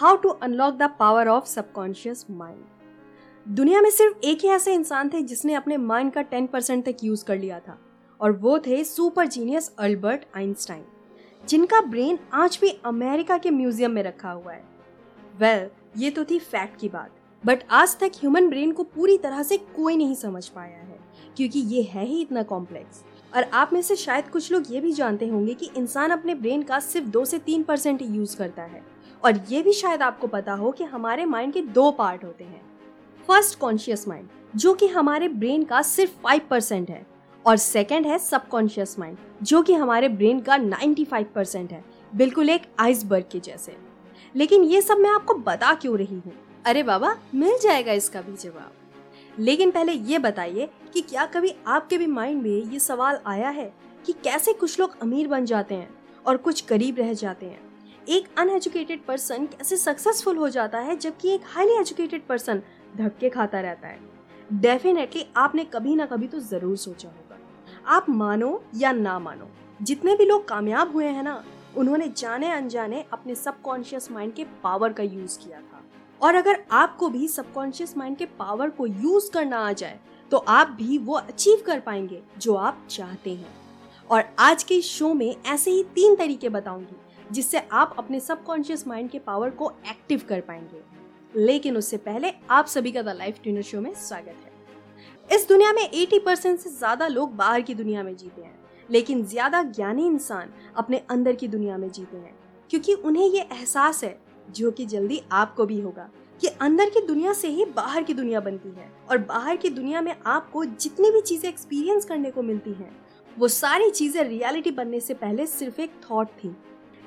How to unlock the power of subconscious mind. दुनिया में सिर्फ़ एक ही ऐसे इंसान थे जिसने अपने माइंड का टेन परसेंट तक यूज़ कर लिया था और वो थे सुपर जीनियस अल्बर्ट आइंस्टाइन जिनका ब्रेन आज भी अमेरिका के म्यूज़ियम में रखा हुआ है। वेल well, ये तो थी फैक्ट की बात बट आज तक ह्यूमन ब्रेन को पूरी तरह से कोई नहीं समझ पाया है क्योंकि ये है ही इतना कॉम्प्लेक्स। और आप में से शायद कुछ लोग ये भी जानते होंगे कि इंसान अपने ब्रेन का सिर्फ़ दो से तीन परसेंट यूज़ करता है। और ये भी शायद आपको पता हो कि हमारे माइंड के दो पार्ट होते हैं। फ़र्स्ट कॉन्शियस माइंड जो कि हमारे ब्रेन का सिर्फ़ फाइव परसेंट है। और सेकेंड है सबकॉन्शियस माइंड जो कि हमारे ब्रेन का नाइन्टी फाइव परसेंट है। बिल्कुल एक आइसबर्ग के जैसे। लेकिन ये सब मैं आपको बता क्यों रही हूँ? अरे बाबा, मिल जाएगा इसका भी जवाब। लेकिन पहले ये बताइए कि क्या कभी आपके भी माइंड में ये सवाल आया है कि कैसे कुछ लोग अमीर बन जाते हैं और कुछ गरीब रह जाते हैं? एक अनएजुकेटेड पर्सन कैसे सक्सेसफुल हो जाता है, जबकि एक हाईली एजुकेटेड पर्सन धक्के खाता रहता है। डेफिनेटली आपने कभी ना कभी तो ज़रूर सोचा होगा। आप मानो या ना मानो, जितने भी लोग कामयाब हुए हैं ना, उन्होंने जाने अनजाने अपने सबकॉन्शियस माइंड के पावर का यूज़ किया था। और अगर आपको भी सबकॉन्शियस माइंड के पावर को यूज़ करना आ जाए तो आप भी वो अचीव कर पाएँगे जो आप चाहते हैं। और आज के शो में ऐसे ही तीन तरीके बताऊँगी। जिससे आप अपने सबकॉन्शियस माइंड के पावर को एक्टिव कर पाएँगे। लेकिन उससे पहले आप सभी का द लाइफ ट्यूनर शो में स्वागत है। इस दुनिया में 80 परसेंट से ज़्यादा लोग बाहर की दुनिया में जीते हैं, लेकिन ज़्यादा ज्ञानी इंसान अपने अंदर की दुनिया में जीते हैं, क्योंकि उन्हें ये एहसास है, जो कि जल्दी आपको भी होगा, कि अंदर की दुनिया से ही बाहर की दुनिया बनती है, और बाहर की दुनिया में आपको जितनी भी चीज़ें एक्सपीरियंस करने को मिलती हैं, वो सारी चीज़ें रियलिटी बनने से पहले सिर्फ़ एक थॉट थी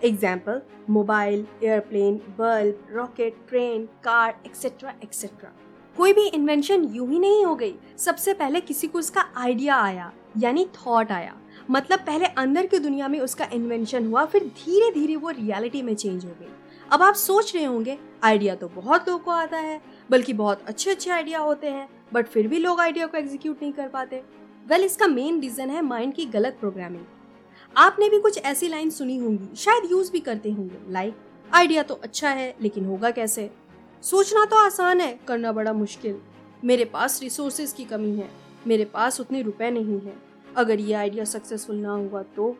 example mobile airplane bulb rocket train car etcetera etcetera कोई भी इन्वेंशन यूँ ही नहीं हो गई। सबसे पहले किसी को उसका आइडिया आया यानी थॉट आया। मतलब पहले अंदर की दुनिया में उसका इन्वेंशन हुआ फिर धीरे धीरे वो रियलिटी में चेंज हो गई। अब आप सोच रहे होंगे आइडिया तो बहुत लोगों को आता है बल्कि बहुत अच्छे अच्छे आइडिया होते हैं बट फिर भी लोग आइडिया को एग्जीक्यूट नहीं कर पाते। वेल well, इसका मेन रीजन है माइंड की गलत प्रोग्रामिंग आपने भी कुछ ऐसी लाइन सुनी होंगी, शायद यूज़ भी करते होंगे। लाइक आइडिया तो अच्छा है, लेकिन होगा कैसे? सोचना तो आसान है, करना बड़ा मुश्किल। मेरे पास रिसोर्सेज की कमी है, मेरे पास उतने रुपए नहीं है। अगर ये आइडिया सक्सेसफुल ना हुआ तो?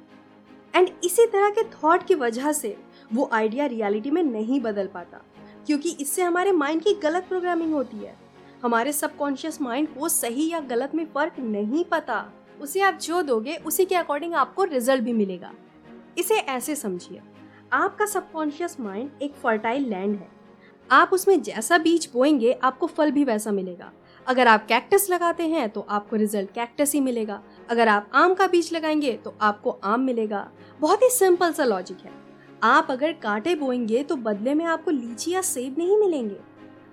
एंड इसी तरह के थॉट की वजह से वो आइडिया रियलिटी में नहीं बदल पाता, क्योंकि इससे हमारे माइंड की गलत प्रोग्रामिंग होती है। हमारे सबकॉन्शियस माइंड को सही या गलत में फ़र्क नहीं पता। उसे आप जो दोगे, उसी के अकॉर्डिंग आपको रिज़ल्ट भी मिलेगा। इसे ऐसे समझिए। आपका सबकॉन्शियस माइंड एक फर्टाइल लैंड है। आप उसमें जैसा बीज बोएँगे, आपको फल भी वैसा मिलेगा। अगर आप कैक्टस लगाते हैं तो आपको रिज़ल्ट कैक्टस ही मिलेगा। अगर आप आम का बीज लगाएँगे तो आपको आम मिलेगा। बहुत ही सिंपल सा लॉजिक है। आप अगर कांटे बोएँगे तो बदले में आपको लीची या सेब नहीं मिलेंगे।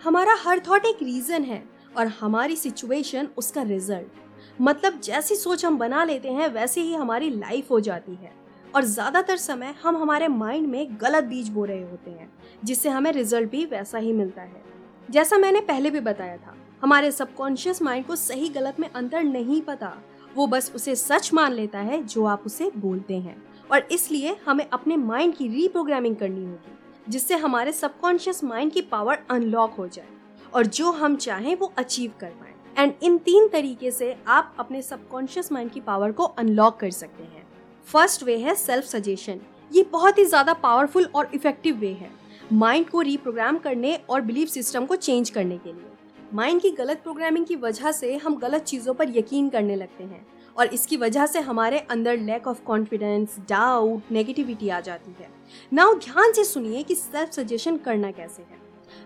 हमारा हर थॉट एक रीजन है, और हमारी सिचुएशन उसका रिज़ल्ट मतलब जैसी सोच हम बना लेते हैं, वैसे ही हमारी लाइफ हो जाती है। और ज़्यादातर समय हम हमारे माइंड में गलत बीज बो रहे होते हैं, जिससे हमें रिज़ल्ट भी वैसा ही मिलता है। जैसा मैंने पहले भी बताया था, हमारे सबकॉन्शियस माइंड को सही गलत में अंतर नहीं पता, वो बस उसे सच मान लेता है, जो आप उसे बोलते हैं। और इसलिए हमें अपने माइंड की रीप्रोग्रामिंग करनी होगी, जिससे हमारे सबकॉन्शियस माइंड की पावर अनलॉक हो जाए, और जो हम चाहें वो अचीव कर पाए। एंड इन तीन तरीके से आप अपने सबकॉन्शियस माइंड की पावर को अनलॉक कर सकते हैं। फ़र्स्ट वे है सेल्फ सजेशन ये बहुत ही ज़्यादा पावरफुल और इफ़ेक्टिव वे है। माइंड को रीप्रोग्राम करने और बिलीफ सिस्टम को चेंज करने के लिए। माइंड की गलत प्रोग्रामिंग की वजह से हम गलत चीज़ों पर यकीन करने लगते हैं। और इसकी वजह से हमारे अंदर lack of confidence doubt negativity आ जाती है। नाउ ध्यान से सुनिए कि सेल्फ सजेशन करना कैसे है।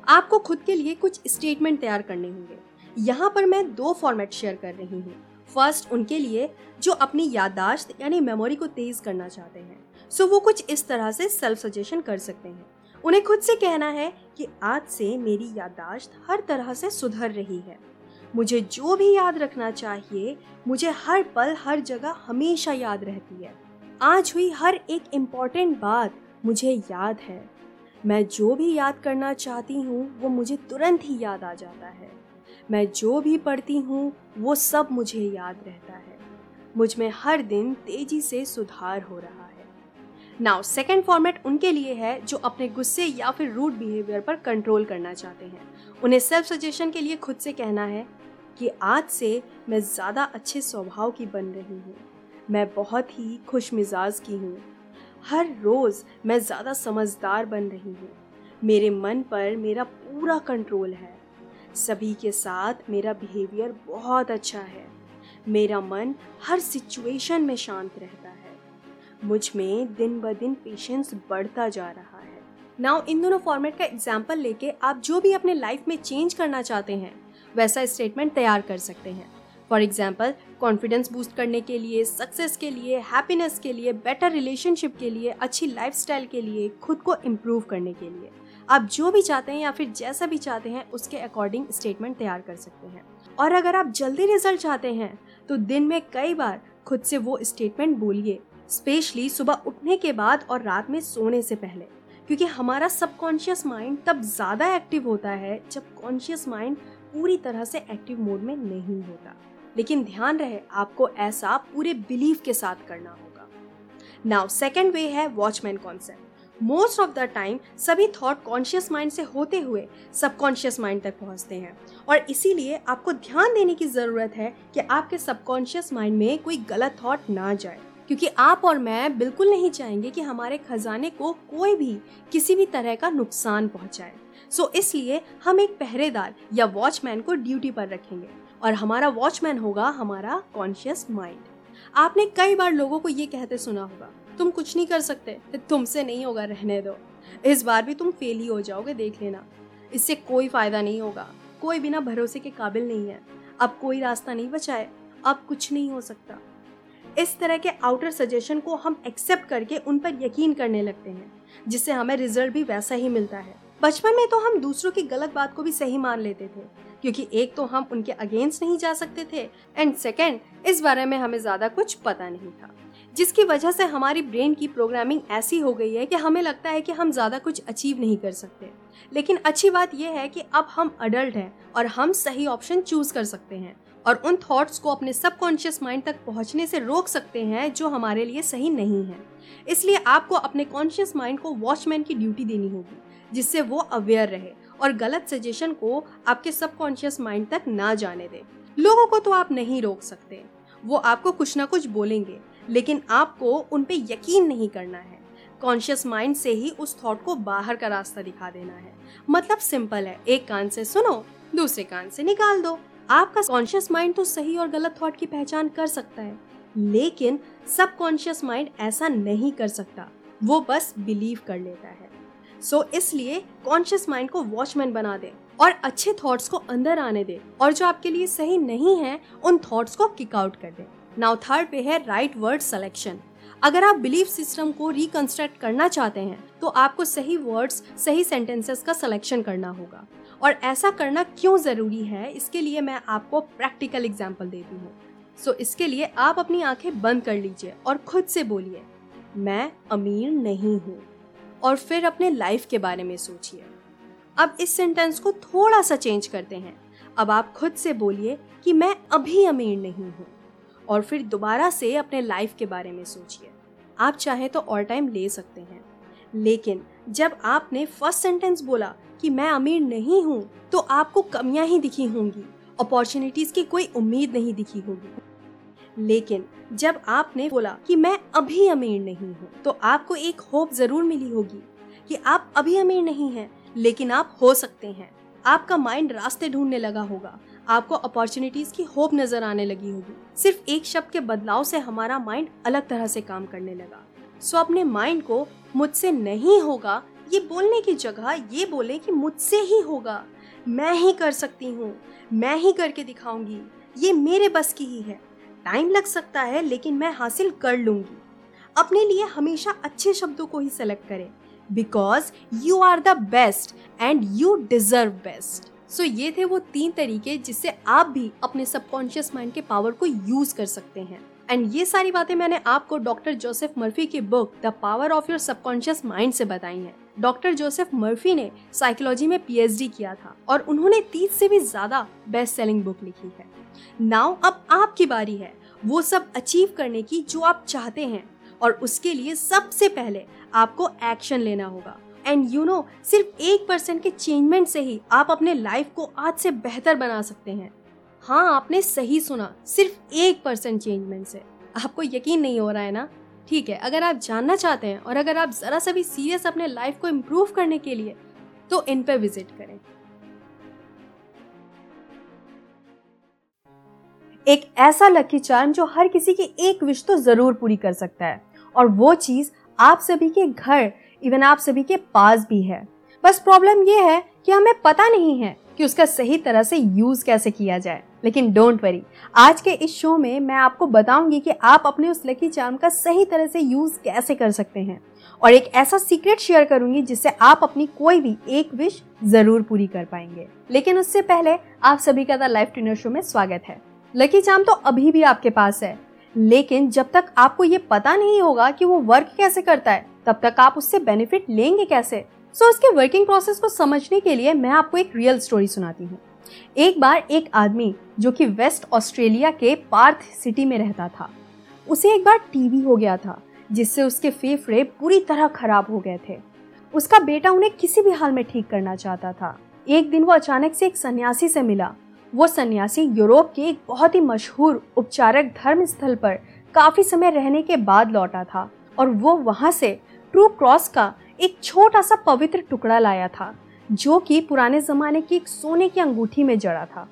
आपको खुद के लिए कुछ स्टेटमेंट तैयार करने होंगे। यहाँ पर मैं दो फॉर्मेट शेयर कर रही हूँ। फ़र्स्ट उनके लिए जो अपनी याददाश्त यानी मेमोरी को तेज करना चाहते हैं। सो वो कुछ इस तरह से सेल्फ सजेशन कर सकते हैं। उन्हें खुद से कहना है कि आज से मेरी याददाश्त हर तरह से सुधर रही है। मुझे जो भी याद रखना चाहिए, मुझे हर पल, हर जगह हमेशा याद रहती है। आज हुई हर एक इंपॉर्टेंट बात मुझे याद है। मैं जो भी याद करना चाहती हूँ, वो मुझे तुरंत ही याद आ जाता है। मैं जो भी पढ़ती हूँ, वो सब मुझे याद रहता है। मुझमें हर दिन तेज़ी से सुधार हो रहा है। नाउ सेकेंड फॉर्मेट उनके लिए है जो अपने गुस्से या फिर रूड बिहेवियर पर कंट्रोल करना चाहते हैं। उन्हें सेल्फ सजेशन के लिए खुद से कहना है कि आज से मैं ज़्यादा अच्छे स्वभाव की बन रही हूँ। मैं बहुत ही खुश मिजाज की हूँ। हर रोज़ मैं ज़्यादा समझदार बन रही हूँ। मेरे मन पर मेरा पूरा कंट्रोल है। सभी के साथ मेरा बिहेवियर बहुत अच्छा है। मेरा मन हर सिचुएशन में शांत रहता है। मुझमें दिन ब दिन पेशेंस बढ़ता जा रहा है। नाउ इन दोनों फॉर्मेट का एग्ज़ाम्पल लेके आप जो भी अपने लाइफ में चेंज करना चाहते हैं, वैसा स्टेटमेंट तैयार कर सकते हैं। फॉर एग्ज़ाम्पल कॉन्फिडेंस बूस्ट करने के लिए सक्सेस के लिए हैप्पीनेस के लिए बेटर रिलेशनशिप के लिए, अच्छी लाइफ के लिए, खुद को इम्प्रूव करने के लिए। आप जो भी चाहते हैं या फिर जैसा भी चाहते हैं, उसके अकॉर्डिंग स्टेटमेंट तैयार कर सकते हैं। और अगर आप जल्दी रिज़ल्ट चाहते हैं तो दिन में कई बार खुद से वो स्टेटमेंट बोलिए स्पेशली सुबह उठने के बाद और रात में सोने से पहले। क्योंकि हमारा सबकॉन्शियस माइंड तब ज़्यादा एक्टिव होता है, जब कॉन्शियस माइंड पूरी तरह से एक्टिव मोड में नहीं होता। लेकिन ध्यान रहे, आपको ऐसा पूरे बिलीव के साथ करना होगा। नाउ सेकेंड वे है watchman concept most of the time सभी थॉट कॉन्शियस माइंड से होते हुए सबकॉन्शियस माइंड तक पहुँचते हैं। और इसीलिए आपको ध्यान देने की ज़रूरत है कि आपके सबकॉन्शियस माइंड में कोई गलत थॉट ना जाए। क्योंकि आप और मैं बिल्कुल नहीं चाहेंगे कि हमारे खजाने को कोई भी किसी भी तरह का नुकसान पहुँचाए। सो so, इसलिए हम एक पहरेदार या वॉचमैन को ड्यूटी पर रखेंगे। और हमारा वॉचमैन होगा हमारा कॉन्शियस माइंड आपने कई बार लोगों को ये कहते सुना होगा तुम कुछ नहीं कर सकते। तुमसे नहीं होगा रहने दो। इस बार भी तुम फेल ही हो जाओगे, देख लेना। इससे कोई फ़ायदा नहीं होगा। कोई बिना भरोसे के काबिल नहीं है। अब कोई रास्ता नहीं बचाए। अब कुछ नहीं हो सकता। इस तरह के आउटर सजेशन को हम एक्सेप्ट करके उन पर यकीन करने लगते हैं, जिससे हमें रिज़ल्ट भी वैसा ही मिलता है। बचपन में तो हम दूसरों की गलत बात को भी सही मान लेते थे, क्योंकि एक तो हम उनके अगेंस्ट नहीं जा सकते थे एंड सेकेंड इस बारे में हमें ज़्यादा कुछ पता नहीं था। जिसकी वजह से हमारी ब्रेन की प्रोग्रामिंग ऐसी हो गई है कि हमें लगता है कि हम ज़्यादा कुछ अचीव नहीं कर सकते। लेकिन अच्छी बात यह है कि अब हम अडल्ट हैं और हम सही ऑप्शन चूज़ कर सकते हैं और उन थॉट्स को अपने सबकॉन्शियस माइंड तक पहुँचने से रोक सकते हैं जो हमारे लिए सही नहीं है। इसलिए आपको अपने कॉन्शियस माइंड को वॉचमैन की ड्यूटी देनी होगी, जिससे वो अवेयर रहे और गलत सजेशन को आपके सबकॉन्शियस माइंड तक ना जाने दे। लोगों को तो आप नहीं रोक सकते, वो आपको कुछ ना कुछ बोलेंगे। लेकिन आपको उन पे यकीन नहीं करना है। कॉन्शियस माइंड से ही उस थॉट को बाहर का रास्ता दिखा देना है। मतलब सिंपल है। एक कान से सुनो दूसरे कान से निकाल दो। आपका कॉन्शियस माइंड तो सही और गलत थॉट की पहचान कर सकता है। लेकिन सब कॉन्शियस माइंड ऐसा नहीं कर सकता। वो बस बिलीव कर लेता है। सो so, इसलिए कॉन्शियस माइंड को वॉचमैन बना दे और अच्छे थॉट्स को अंदर आने दे और जो आपके लिए सही नहीं है उन थॉट्स को किक आउट कर दे। नाउ थर्ड पे है राइट वर्ड सिलेक्शन अगर आप बिलीफ सिस्टम को रिकंस्ट्रक्ट करना चाहते हैं तो आपको सही वर्ड्स सही सेंटेंसेस का सिलेक्शन करना होगा। और ऐसा करना क्यों ज़रूरी है इसके लिए मैं आपको प्रैक्टिकल एग्ज़ाम्पल देती हूँ। सो so, इसके लिए आप अपनी आँखें बंद कर लीजिए और खुद से बोलिए मैं अमीर नहीं हूँ। और फिर अपने लाइफ के बारे में सोचिए। अब इस सेंटेंस को थोड़ा सा चेंज करते हैं। अब आप खुद से बोलिए कि मैं अभी अमीर नहीं हूँ। और फिर दोबारा से अपने लाइफ के बारे में सोचिए। आप चाहे तो और टाइम ले सकते हैं। लेकिन जब आपने फ़र्स्ट सेंटेंस बोला कि मैं अमीर नहीं हूँ तो आपको कमियाँ ही दिखी होंगी। अपॉर्चुनिटीज़ की कोई उम्मीद नहीं दिखी होगी। लेकिन जब आपने बोला कि मैं अभी अमीर नहीं हूँ तो आपको एक होप ज़रूर मिली होगी कि आप अभी अमीर नहीं हैं, लेकिन आप हो सकते हैं। आपका माइंड रास्ते ढूँढने लगा होगा। आपको अपॉर्चुनिटीज़ की होप नज़र आने लगी होगी। सिर्फ़ एक शब्द के बदलाव से हमारा माइंड अलग तरह से काम करने लगा। सो अपने माइंड को मुझसे नहीं होगा, ये बोलने की जगह ये बोले कि मुझसे ही होगा। मैं ही कर सकती हूँ, मैं ही करके दिखाऊँगी, ये मेरे बस की ही है। टाइम लग सकता है, लेकिन मैं हासिल कर लूँगी। अपने लिए हमेशा अच्छे शब्दों को ही सेलेक्ट करें। Because you are the best and you deserve best so so, ये थे वो तीन तरीके जिससे आप भी अपने सबकॉन्शियस माइंड के पावर को यूज़ कर सकते हैं। एंड ये सारी बातें मैंने आपको डॉक्टर जोसेफ मर्फी की book the power of your subconscious mind से बताई हैं। डॉक्टर जोसेफ मर्फी ने साइकोलॉजी में पीएचडी किया था और उन्होंने तीस से भी ज़्यादा बेस्ट सेलिंग बुक लिखी है। नाउ अब आपकी बारी है वो सब अचीव करने की जो आप चाहते हैं और उसके लिए सबसे पहले आपको एक्शन लेना होगा। एंड यू नो सिर्फ़ एक परसेंट के चेंजमेंट से ही आप अपने लाइफ को आज से बेहतर बना सकते हैं। हाँ आपने सही सुना, सिर्फ़ एक परसेंट चेंजमेंट से। आपको यकीन नहीं हो रहा है ना? ठीक है, अगर आप जानना चाहते हैं और अगर आप ज़रा सा भी सीरियस अपने लाइफ को इम्प्रूव करने के लिए तो इन पे विज़िट करें। एक ऐसा लकी चार्म जो हर किसी की एक विश तो ज़रूर पूरी कर सकता है। और वो चीज़ आप सभी के घर इवन आप सभी के पास भी है। बस प्रॉब्लम ये है कि हमें पता नहीं है कि उसका सही तरह से यूज़ कैसे किया जाए। लेकिन डोंट वरी, आज के इस शो में मैं आपको बताऊँगी कि आप अपने उस लकी चार्म का सही तरह से यूज़ कैसे कर सकते हैं। और एक ऐसा सीक्रेट शेयर करूँगी जिससे आप अपनी कोई भी एक विश ज़रूर पूरी कर पाएँगे। लेकिन उससे पहले आप सभी का द लाइफ ट्रेनर शो में स्वागत है। लकी चार्म तो अभी भी आपके पास है, लेकिन जब तक आपको ये पता नहीं होगा कि वो वर्क कैसे करता है तब तक आप उससे बेनिफिट लेंगे कैसे? सो so, उसके वर्किंग प्रोसेस को समझने के लिए मैं आपको एक रियल स्टोरी सुनाती हूँ। एक बार एक आदमी जो कि वेस्ट ऑस्ट्रेलिया के पार्थ सिटी में रहता था उसे एक बार टीबी हो गया था जिससे उसके फेफड़े पूरी तरह खराब हो गए थे। उसका बेटा उन्हें किसी भी हाल में ठीक करना चाहता था। एक दिन वो अचानक से एक सन्यासी से मिला। वो सन्यासी यूरोप के एक बहुत ही मशहूर उपचारक धर्म स्थल पर काफ़ी समय रहने के बाद लौटा था और वो वहाँ से ट्रू क्रॉस का एक छोटा सा पवित्र टुकड़ा लाया था, जो कि पुराने जमाने की एक सोने की अंगूठी में जड़ा था।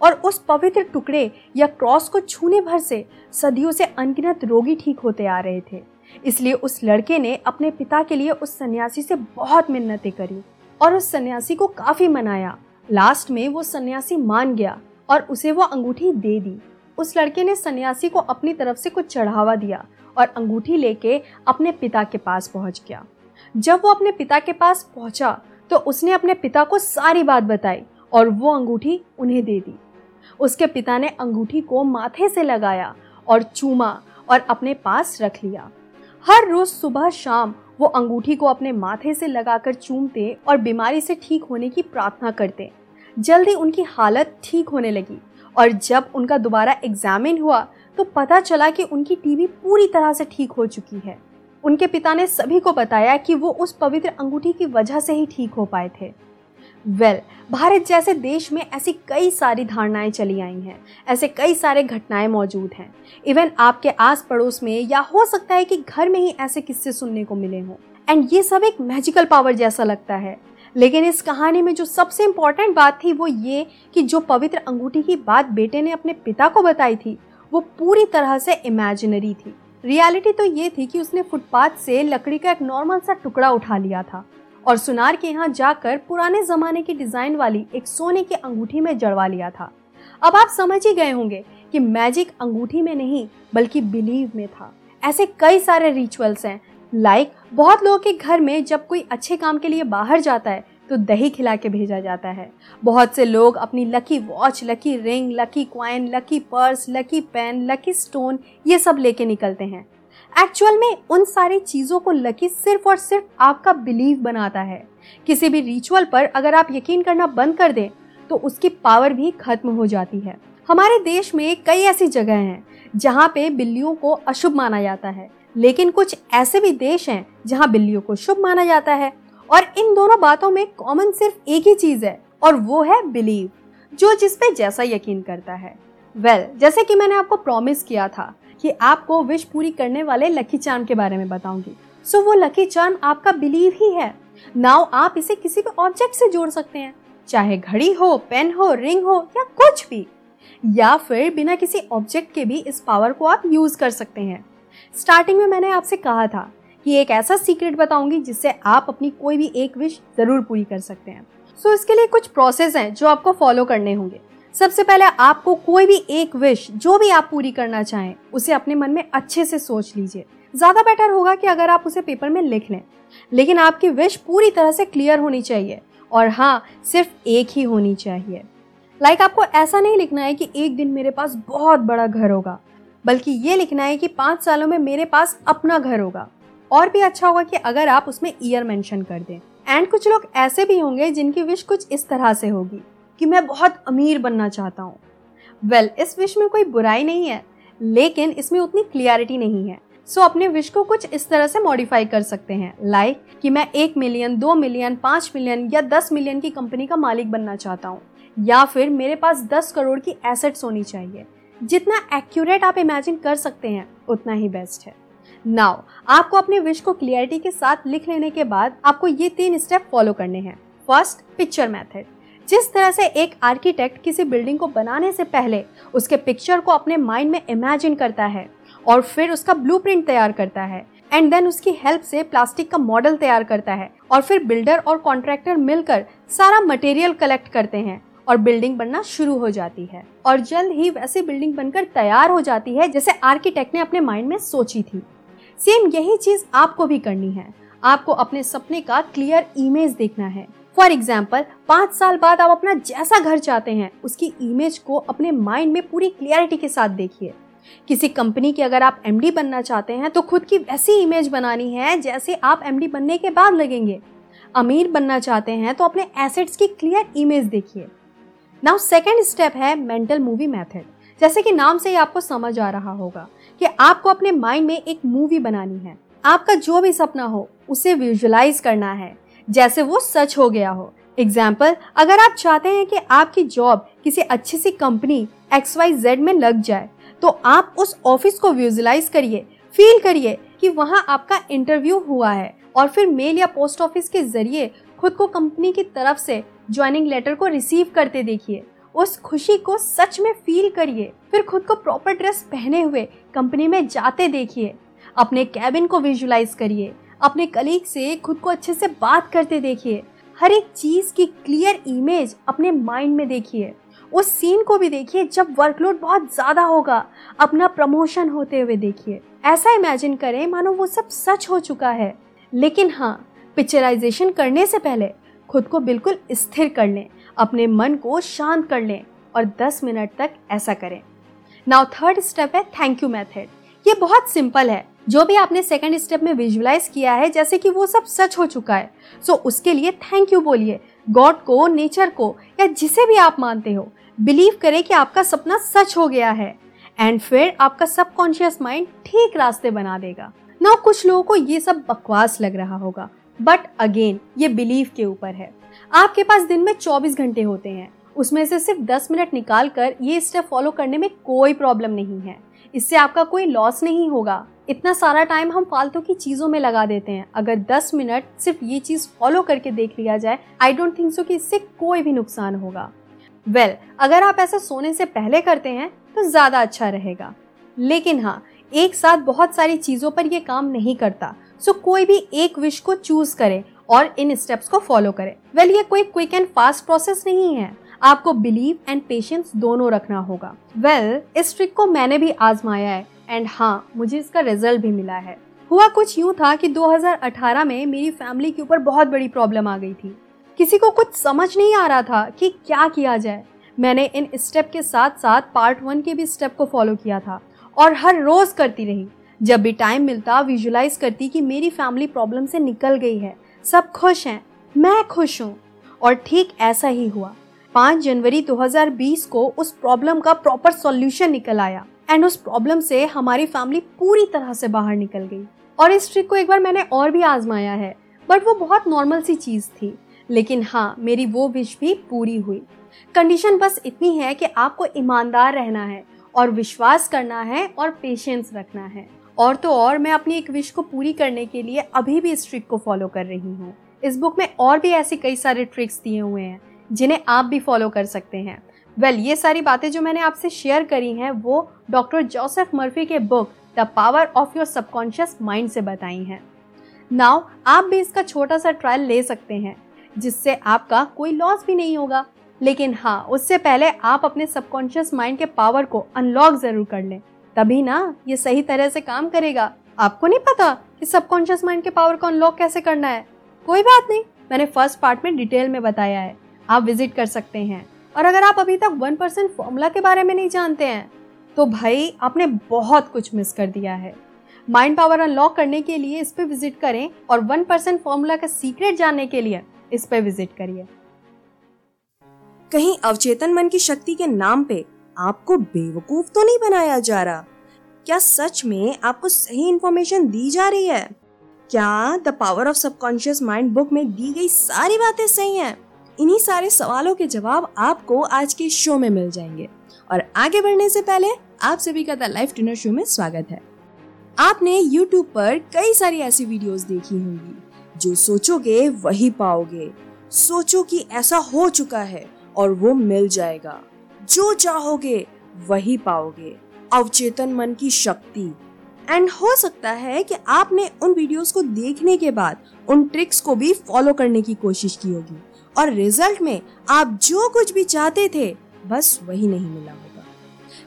और उस पवित्र टुकड़े या क्रॉस को छूने भर से सदियों से अनगिनत रोगी ठीक होते आ रहे थे। इसलिए उस लड़के ने अपने पिता के लिए उस सन्यासी से बहुत मिन्नतें करी और उस सन्यासी को काफ़ी मनाया। लास्ट में वो सन्यासी मान गया और उसे वो अंगूठी दे दी। उस लड़के ने सन्यासी को अपनी तरफ़ से कुछ चढ़ावा दिया और अंगूठी लेके अपने पिता के पास पहुँच गया। जब वो अपने पिता के पास पहुँचा तो उसने अपने पिता को सारी बात बताई और वो अंगूठी उन्हें दे दी। उसके पिता ने अंगूठी को माथे से लगाया और चूमा और अपने पास रख लिया। हर रोज सुबह शाम वो अंगूठी को अपने माथे से लगाकर चूमते और बीमारी से ठीक होने की प्रार्थना करते। जल्दी उनकी हालत ठीक होने लगी और जब उनका दोबारा एग्जामिन हुआ तो पता चला कि उनकी टीवी पूरी तरह से ठीक हो चुकी है। उनके पिता ने सभी को बताया कि वो उस पवित्र अंगूठी की वजह से ही ठीक हो पाए थे। वेल well, भारत जैसे देश में ऐसी कई सारी धारणाएँ चली आई हैं। ऐसे कई सारे घटनाएँ मौजूद हैं। इवन आपके आस पड़ोस में या हो सकता है कि घर में ही ऐसे किस्से सुनने को मिले हों। एंड ये सब एक मैजिकल पावर जैसा लगता है। लेकिन इस कहानी में जो सबसे इम्पोर्टेंट बात थी वो ये कि जो पवित्र अंगूठी की बात बेटे ने अपने पिता को बताई थी वो पूरी तरह से इमेजिनरी थी। रियलिटी तो ये थी कि उसने फुटपाथ से लकड़ी का एक नॉर्मल सा टुकड़ा उठा लिया था और सुनार के यहाँ जाकर पुराने जमाने की डिज़ाइन वाली एक सोने की अंगूठी में जड़वा लिया था। अब आप समझ ही गए होंगे कि मैजिक अंगूठी में नहीं बल्कि बिलीव में था। ऐसे कई सारे रिचुअल्स हैं। लाइक like, बहुत लोगों के घर में जब कोई अच्छे काम के लिए बाहर जाता है तो दही खिला के भेजा जाता है। बहुत से लोग अपनी lucky watch lucky ring lucky coin lucky purse lucky pen lucky stone ये सब लेके निकलते हैं। एक्चुअल में उन सारी चीज़ों को लकी सिर्फ़ और सिर्फ़ आपका बिलीव बनाता है। किसी भी रिचुअल पर अगर आप यकीन करना बंद कर दें तो उसकी पावर भी खत्म हो जाती है। हमारे देश में कई ऐसी जगह हैं, जहाँ पे बिल्लियों को अशुभ माना जाता है। लेकिन कुछ ऐसे भी देश हैं, जहाँ बिल्लियों को शुभ माना जाता है। और इन दोनों बातों में कॉमन सिर्फ़ एक ही चीज़ है और वो है बिलीव जो जिस पे जैसा यकीन करता है। वेल well, जैसे कि मैंने आपको प्रॉमिस किया था कि आपको विश पूरी करने वाले लकी चार्म के बारे में बताऊँगी। सो so, वो लकी चार्म आपका बिलीव ही है। नाउ आप इसे किसी भी ऑब्जेक्ट से जोड़ सकते हैं चाहे घड़ी हो पेन हो रिंग हो या कुछ भी। या फिर बिना किसी ऑब्जेक्ट के भी इस पावर को आप यूज़ कर सकते हैं। स्टार्टिंग में मैंने आपसे कहा था कि एक ऐसा सीक्रेट बताऊँगी जिससे आप अपनी कोई भी एक विश ज़रूर पूरी कर सकते हैं। सो so, इसके लिए कुछ प्रोसेस हैं जो आपको फॉलो करने होंगे। सबसे पहले आपको कोई भी एक विश जो भी आप पूरी करना चाहें उसे अपने मन में अच्छे से सोच लीजिए। ज़्यादा बेटर होगा कि अगर आप उसे पेपर में लिख लें। लेकिन आपकी विश पूरी तरह से क्लियर होनी चाहिए। और हाँ सिर्फ़ एक ही होनी चाहिए। लाइक like आपको ऐसा नहीं लिखना है कि एक दिन मेरे पास बहुत बड़ा घर होगा बल्कि ये लिखना है कि पाँच सालों में मेरे पास अपना घर होगा। और भी अच्छा होगा कि अगर आप उसमें ईयर मेंशन कर दें। एंड कुछ लोग ऐसे भी होंगे जिनकी विश कुछ इस तरह से होगी कि मैं बहुत अमीर बनना चाहता हूँ। वेल well, इस विश में कोई बुराई नहीं है लेकिन इसमें उतनी क्लियरिटी नहीं है। सो so, अपने विश को कुछ इस तरह से मॉडिफाई कर सकते हैं। लाइक like, कि मैं एक मिलियन दो मिलियन पाँच मिलियन या दस मिलियन की कंपनी का मालिक बनना चाहता हूँ। या फिर मेरे पास दस करोड़ की एसेट्स होनी चाहिए। जितना एक्यूरेट आप इमेजिन कर सकते हैं उतना ही बेस्ट है। नाउ आपको अपने विश को क्लियरिटी के साथ लिख लेने के बाद आपको ये तीन स्टेप फॉलो करने हैं। फ़र्स्ट पिक्चर मेथड जिस तरह से एक आर्किटेक्ट किसी बिल्डिंग को बनाने से पहले उसके पिक्चर को अपने माइंड में इमेजिन करता है और फिर उसका ब्लूप्रिंट तैयार करता है एंड देन उसकी हेल्प से प्लास्टिक का मॉडल तैयार करता है और फिर बिल्डर और कॉन्ट्रैक्टर मिलकर सारा मटेरियल कलेक्ट करते हैं और बिल्डिंग बनना शुरू हो जाती है। और जल्द ही वैसी बिल्डिंग बनकर तैयार हो जाती है जैसे आर्किटेक्ट ने अपने माइंड में सोची थी। सेम यही चीज़ आपको भी करनी है। आपको अपने सपने का क्लियर इमेज देखना है। फॉर एग्ज़ाम्पल पाँच साल बाद आप अपना जैसा घर चाहते हैं, उसकी इमेज को अपने माइंड में पूरी क्लियरिटी के साथ देखिए। किसी कंपनी के अगर आप एमडी बनना चाहते हैं तो खुद की वैसी इमेज बनानी है, जैसे आप एमडी बनने के बाद लगेंगे। अमीर बनना चाहते हैं तो अपने एसेट्स की क्लियर इमेज देखिए। नाउ सेकेंड स्टेप है मेंटल मूवी मेथड जैसे कि नाम से ही आपको समझ आ रहा होगा। कि आपको अपने माइंड में एक मूवी बनानी है। आपका जो भी सपना हो, उसे विजुलाइज करना है। जैसे वो सच हो गया हो। एग्ज़ाम्पल अगर आप चाहते हैं कि आपकी जॉब किसी अच्छी सी कंपनी एक्स वाई जेड में लग जाए तो आप उस ऑफ़िस को विजुलाइज करिए। फील करिए कि वहाँ आपका इंटरव्यू हुआ है और फिर मेल या पोस्ट ऑफ़िस के ज़रिए खुद को कंपनी की तरफ़ से ज्वाइनिंग लेटर को रिसीव करते देखिए। उस खुशी को सच में फील करिए। फिर खुद को प्रॉपर ड्रेस पहने हुए कंपनी में जाते देखिए। अपने कैबिन को विजुलाइज करिए। अपने कलीग से खुद को अच्छे से बात करते देखिए। हर एक चीज़ की क्लियर इमेज अपने माइंड में देखिए। उस सीन को भी देखिए जब वर्कलोड बहुत ज़्यादा होगा। अपना प्रमोशन होते हुए देखिए। ऐसा इमेजिन करें, मानो वो सब सच हो चुका है। लेकिन हाँ पिक्चराइजेशन करने से पहले खुद को बिल्कुल स्थिर कर लें। अपने मन को शांत कर लें और 10 मिनट तक ऐसा करें। नाउ थर्ड स्टेप है थैंक यू मेथड ये बहुत सिंपल है। जो भी आपने सेकंड स्टेप में विजुलाइज किया है जैसे कि वो सब सच हो चुका है सो so, उसके लिए थैंक यू बोलिए। गॉड को नेचर को या जिसे भी आप मानते हो बिलीव करें कि आपका सपना सच हो गया है। एंड फिर आपका सबकॉन्शियस माइंड ठीक रास्ते बना देगा। ना कुछ लोगों को ये सब बकवास लग रहा होगा। बट अगेन ये बिलीव के ऊपर है। आपके पास दिन में 24 घंटे होते हैं। उसमें से सिर्फ़ 10 मिनट निकाल कर ये स्टेप फॉलो करने में कोई प्रॉब्लम नहीं है। इससे आपका कोई लॉस नहीं होगा। इतना सारा टाइम हम फालतू की चीज़ों में लगा देते हैं। अगर 10 मिनट सिर्फ़ ये चीज़ फॉलो करके देख लिया जाए आई डोंट थिंक सो कि इससे कोई भी नुकसान होगा। वेल well, अगर आप ऐसा सोने से पहले करते हैं तो ज़्यादा अच्छा रहेगा। लेकिन हाँ एक साथ बहुत सारी चीज़ों पर यह काम नहीं करता। सो कोई भी एक विश को चूज़ करें और इन स्टेप्स को फॉलो करें। वेल well, ये कोई क्विक एंड फास्ट प्रोसेस नहीं है। आपको बिलीव एंड पेशेंस दोनों रखना होगा। वेल well, इस ट्रिक को मैंने भी आजमाया है। एंड हाँ मुझे इसका रिज़ल्ट भी मिला है। हुआ कुछ यूँ था कि 2018 में मेरी फैमिली के ऊपर बहुत बड़ी प्रॉब्लम आ गई थी। किसी को कुछ समझ नहीं आ रहा था कि क्या किया जाए। मैंने इन स्टेप के साथ साथ पार्ट वन के भी स्टेप को फॉलो किया था। और हर रोज करती रही। जब भी टाइम मिलता विजुलाइज करती कि मेरी फैमिली प्रॉब्लम से निकल गई है। सब खुश हैं, मैं खुश हूँ। और ठीक ऐसा ही हुआ। पाँच जनवरी 2020 को उस प्रॉब्लम का प्रॉपर सॉल्यूशन निकल आया। एंड उस प्रॉब्लम से हमारी फैमिली पूरी तरह से बाहर निकल गई। और इस ट्रिक को एक बार मैंने और भी आजमाया है। बट वो बहुत नॉर्मल सी चीज़ थी। लेकिन हाँ मेरी वो विश भी पूरी हुई। कंडीशन बस इतनी है कि आपको ईमानदार रहना है और विश्वास करना है और पेशेंस रखना है। और तो और मैं अपनी एक विश को पूरी करने के लिए अभी भी इस ट्रिक को फॉलो कर रही हूँ। इस बुक में और भी ऐसे कई सारे ट्रिक्स दिए हुए हैं जिन्हें आप भी फॉलो कर सकते हैं। वेल well, ये सारी बातें जो मैंने आपसे शेयर करी हैं वो डॉक्टर जोसेफ मर्फी के book the power of your subconscious mind से बताई हैं। नाउ आप भी इसका छोटा सा ट्रायल ले सकते हैं जिससे आपका कोई लॉस भी नहीं होगा। लेकिन हाँ उससे पहले आप अपने सबकॉन्शियस माइंड के पावर को अनलॉक ज़रूर कर लें। तभी ना ये सही तरह से काम करेगा। आपको नहीं पता कि सबकॉन्शियस माइंड के पावर को अनलॉक कैसे करना है? कोई बात नहीं, मैंने फ़र्स्ट पार्ट में डिटेल में बताया है। आप विज़िट कर सकते हैं। और अगर आप अभी तक वन परसेंट फॉर्मूला के बारे में नहीं जानते हैं तो भाई आपने बहुत कुछ मिस कर दिया है। माइंड पावर अनलॉक करने के लिए इस पे विज़िट करें और वन परसेंट फॉर्मूला का सीक्रेट जानने के लिए इस पे विज़िट करिए। कहीं अवचेतन मन की शक्ति के नाम पे आपको बेवकूफ़ तो नहीं बनाया जा रहा? क्या सच में आपको सही इंफॉर्मेशन दी जा रही है? क्या the power of subconscious mind book में दी गई सारी बातें सही हैं? इन्हीं सारे सवालों के जवाब आपको आज के शो में मिल जाएँगे। और आगे बढ़ने से पहले आप सभी का द लाइफ डिनर शो में स्वागत है। आपने YouTube पर कई सारी ऐसी वीडियोस देखी होंगी, जो सोचोगे वही पाओगे। सोचो कि ऐसा हो चुका है और वो मिल जाएगा। जो चाहोगे वही पाओगे। अवचेतन मन की शक्ति। एंड हो सकता है कि आपने उन वीडियोस को देखने के बाद उन ट्रिक्स को भी फॉलो करने की कोशिश की होगी। और रिज़ल्ट में आप जो कुछ भी चाहते थे, बस वही नहीं मिला होगा।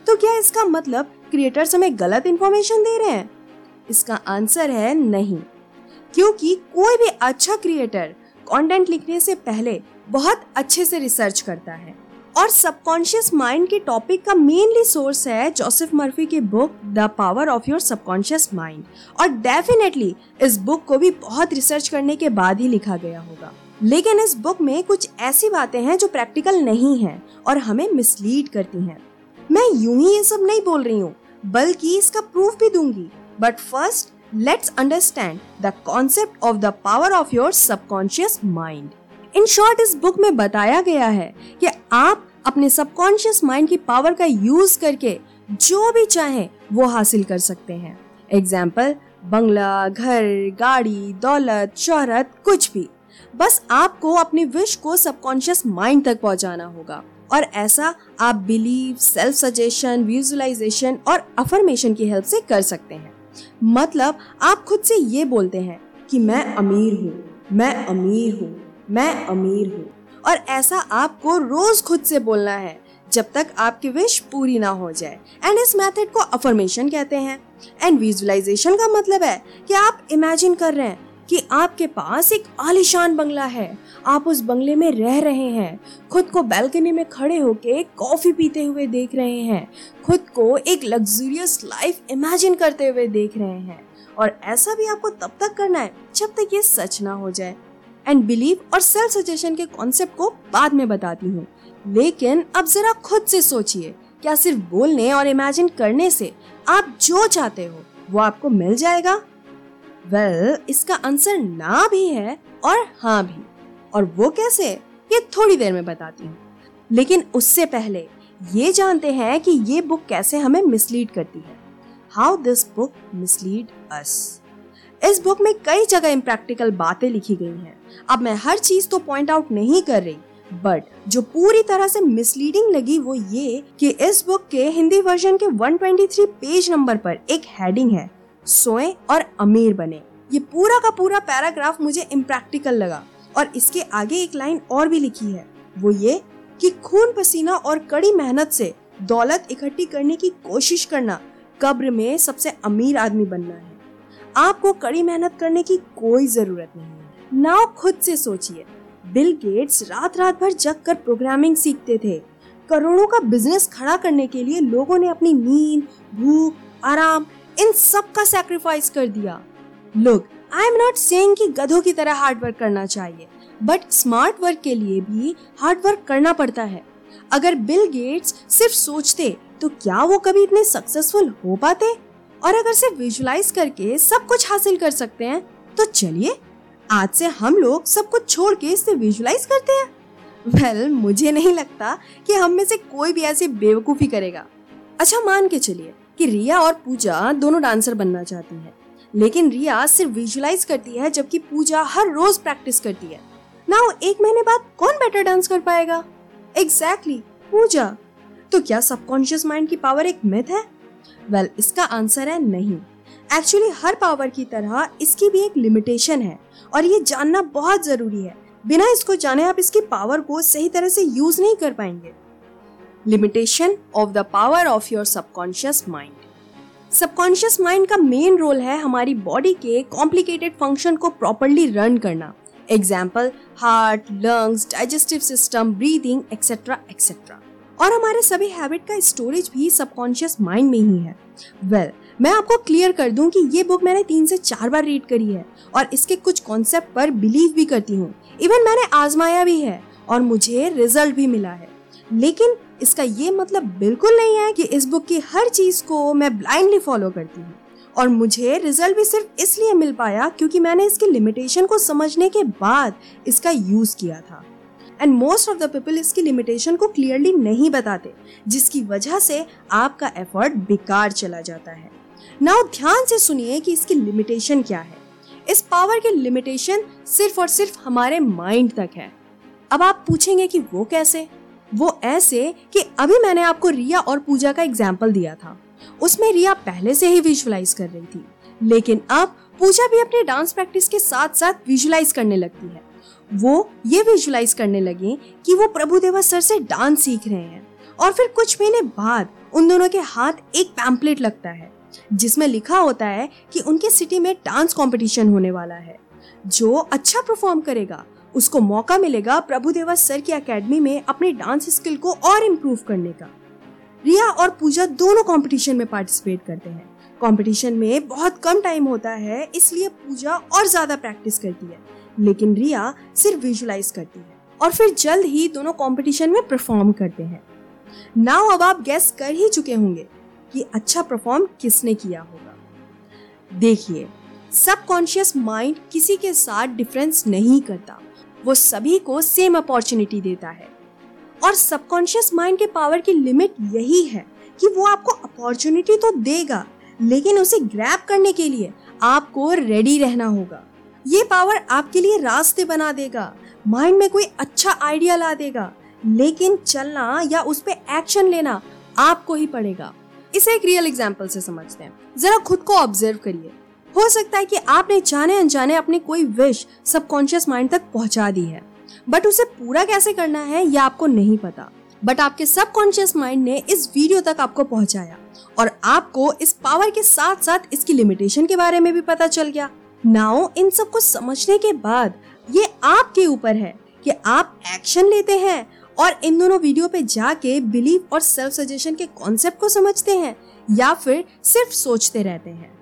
तो क्या इसका मतलब क्रिएटर्स हमें गलत इंफॉर्मेशन दे रहे हैं? इसका आंसर है नहीं। क्योंकि कोई भी अच्छा क्रिएटर कंटेंट लिखने से पहले बहुत अच्छे से रिसर्च करता है। और सबकॉन्शियस माइंड के टॉपिक का मेनली सोर्स है जोसेफ मर्फी की book the power of your subconscious mind और डेफिनेटली इस बुक को भी बहुत रिसर्च करने के बाद ही लिखा गया होगा। लेकिन इस बुक में कुछ ऐसी बातें हैं जो प्रैक्टिकल नहीं है और हमें मिसलीड करती हैं। मैं यूँ ही ये सब नहीं बोल रही हूँ, बल्कि इसका प्रूफ भी दूँगी। But first let's understand the concept of the power of your subconscious mind in short इस बुक में बताया गया है कि आप अपने सबकॉन्शियस माइंड की पावर का यूज़ करके जो भी चाहे, वो हासिल कर सकते हैं। एग्ज़ाम्पल बंगला, घर, गाड़ी, दौलत, शोहरत, कुछ भी। बस आपको अपने विश को सबकॉन्शियस माइंड तक पहुंचाना होगा। और ऐसा आप बिलीव सेल्फ सजेशन विजुअलाइजेशन और अफर्मेशन की हेल्प से कर सकते हैं। मतलब आप खुद से ये बोलते हैं कि मैं अमीर हूँ, मैं अमीर हूँ। मैं अमीर हूँ। और ऐसा आपको रोज खुद से बोलना है, जब तक आपकी विश पूरी ना हो जाए। एंड इस मेथड को अफर्मेशन कहते हैं। एंड विजुअलाइजेशन का मतलब है कि आप इमेजिन कर रहे हैं कि आपके पास एक आलिशान बंगला है। आप उस बंगले में रह रहे हैं। खुद को बैल्कनी में खड़े होके कॉफ़ी पीते हुए देख रहे हैं। खुद को एक लग्जूरियस लाइफ इमेजिन करते हुए देख रहे हैं। और ऐसा भी आपको तब तक करना है, जब तक ये सच ना हो जाए। एंड बिलीव और सेल्फ सजेशन के कॉन्सेप्ट को बाद में बताती हूँ। लेकिन अब जरा खुद से सोचिए क्या सिर्फ़ बोलने और इमेजिन करने से आप जो चाहते हो वो आपको मिल जाएगा? वेल well, इसका आंसर ना भी है और हाँ भी। और वो कैसे ये थोड़ी देर में बताती हूँ। लेकिन उससे पहले ये जानते हैं कि ये बुक कैसे हमें मिसलीड करती है। How this book mislead us इस बुक में कई जगह इम्प्रैक्टिकल बातें लिखी गई हैं। अब मैं हर चीज़ तो पॉइंट आउट नहीं कर रही बट जो पूरी तरह से मिसलीडिंग लगी वो ये कि इस बुक के हिंदी वर्जन के 123 पेज नंबर पर एक हेडिंग है, सोए और अमीर बने। ये पूरा का पूरा पैराग्राफ मुझे इम्प्रैक्टिकल लगा और इसके आगे एक लाइन और भी लिखी है, वो ये कि खून पसीना और कड़ी मेहनत से दौलत इकट्ठी करने की कोशिश करना कब्र में सबसे अमीर आदमी बनना है। आपको कड़ी मेहनत करने की कोई ज़रूरत नहीं है। नाउ खुद से सोचिए। बिल गेट्स रात रात भर जग कर प्रोग्रामिंग सीखते थे। करोड़ों का बिज़नेस खड़ा करने के लिए लोगों ने अपनी नींद, भूख, आराम, इन सब का सेक्रीफाइस कर दिया। Look I am not saying कि गधों की तरह हार्ड वर्क करना चाहिए बट स्मार्ट वर्क के लिए भी हार्ड वर्क करना पड़ता है। अगर बिल गेट्स सिर्फ़ सोचते तो क्या वो कभी इतने सक्सेसफुल हो पाते? और अगर सिर्फ़ विजुलाइज करके सब कुछ हासिल कर सकते हैं तो चलिए आज से हम लोग सब कुछ छोड़ के इसे विजुलाइज करते हैं। वेल well, मुझे नहीं लगता कि हम में से कोई भी ऐसी बेवकूफ़ी करेगा। अच्छा मान के चलिए कि रिया और पूजा दोनों डांसर बनना चाहती है। लेकिन रिया सिर्फ़ विजुलाइज करती है जबकि पूजा हर रोज प्रैक्टिस करती है। नाउ एक महीने बाद कौन बेटर डांस कर पाएगा? एग्जैक्टली exactly, पूजा। तो क्या सबकॉन्शियस माइंड की पावर एक मिथ है? वेल well, इसका आंसर है नहीं। एक्चुअली हर पावर की तरह इसकी भी एक लिमिटेशन है और ये जानना बहुत ज़रूरी है। बिना इसको जाने आप इसकी पावर को सही तरह से यूज़ नहीं कर पाएँगे। Limitation of the power of your subconscious mind subconscious mind का मेन रोल है हमारी बॉडी के कॉम्प्लिकेटेड फ़ंक्शन को प्रॉपरली रन करना। Example heart lungs digestive system breathing etcetera etcetera और हमारे सभी हैबिट का स्टोरेज भी सबकॉन्शियस माइंड में ही है। वेल well, मैं आपको क्लियर कर दूँ कि ये बुक मैंने तीन से चार बार रीड करी है और इसके कुछ कॉन्सेप्ट पर बिलीव भी करती हूँ। इवन मैंने आजमाया भी है और मुझे रिज़ल्ट भी मिला है। लेकिन इसका ये मतलब बिल्कुल नहीं है कि इस बुक की हर चीज़ को मैं ब्लाइंडली फॉलो करती हूँ। और मुझे रिज़ल्ट भी सिर्फ़ इसलिए मिल पाया क्योंकि मैंने इसके लिमिटेशन को समझने के बाद इसका यूज़ किया था। And most of the people इसकी लिमिटेशन को क्लियरली नहीं बताते, जिसकी वजह से आपका एफर्ट बेकार चला जाता है। नाउ ध्यान से सुनिए कि इसकी लिमिटेशन क्या है। इस पावर की लिमिटेशन सिर्फ़ और सिर्फ़ हमारे माइंड तक है। अब आप पूछेंगे कि वो कैसे? वो ऐसे कि अभी मैंने आपको रिया और पूजा का एग्ज़ाम्पल दिया था। उसमें रिया पहले से ही विजुलाइज कर रही थी। लेकिन अब पूजा भी अपने डांस प्रैक्टिस के साथ साथ विजुलाइज करने लगती है। वो ये विजुलाइज करने लगी कि वो प्रभु देवा सर से डांस सीख रहे हैं। और फिर कुछ महीने बाद उन दोनों के हाथ एक पैम्पलेट लगता है। जिसमें लिखा होता है कि उनके सिटी में डांस कंपटीशन होने वाला है। जो अच्छा परफॉर्म करेगा, उसको मौका मिलेगा प्रभु देवा सर की एकेडमी में अपने डांस स्किल को और इम्प्रूव करने का। रिया और पूजा दोनों कंपटीशन में पार्टिसिपेट करते हैं। कंपटीशन में बहुत कम टाइम होता है, इसलिए पूजा और ज़्यादा प्रैक्टिस करती है। लेकिन रिया सिर्फ़ विजुलाइज करती है और फिर जल्द ही दोनों कंपटीशन में परफॉर्म करते हैं। नाउ अब आप गैस कर ही चुके होंगे कि अच्छा परफॉर्म किसने किया होगा? देखिए सबकॉन्शियस माइंड किसी के साथ डिफरेंस नहीं करता। वो सभी को सेम अपॉर्चुनिटी देता है। और सबकॉन्शियस माइंड के पावर की लिमिट यही है कि वो आपको अपॉर्चुनिटी तो देगा, लेकिन उसे ग्रैप करने के लिए आपको रेडी रहना होगा। ये पावर आपके लिए रास्ते बना देगा माइंड में कोई अच्छा आइडिया ला देगा, लेकिन चलना या उस पर एक्शन लेना आपको ही पड़ेगा। इसे एक रियल एग्ज़ाम्पल से समझते हैं। जरा खुद को ऑब्ज़र्व करिए। हो सकता है कि आपने जाने अनजाने अपनी कोई विश सबकॉन्शियस माइंड तक पहुँचा दी है। बट उसे पूरा कैसे करना है, यह आपको नहीं पता। बट आपके सबकॉन्शियस माइंड ने इस वीडियो तक आपको पहुँचाया। और आपको इस पावर के साथ साथ इसकी लिमिटेशन के बारे में भी पता चल गया। नाउ इन सबको समझने के बाद, ये आपके ऊपर है कि आप एक्शन लेते हैं और इन दोनों वीडियो पे जाके बिलीव और सेल्फ सजेशन के कॉन्सेप्ट को समझते हैं, या फिर सिर्फ़ सोचते रहते हैं।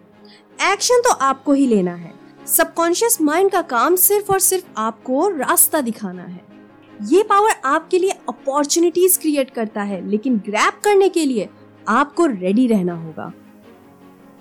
एक्शन तो आपको ही लेना है। सबकॉन्शियस माइंड का काम सिर्फ़ और सिर्फ़ आपको रास्ता दिखाना है। ये पावर आपके लिए अपॉर्चुनिटीज़ क्रिएट करता है, लेकिन ग्रैप करने के लिए आपको रेडी रहना होगा।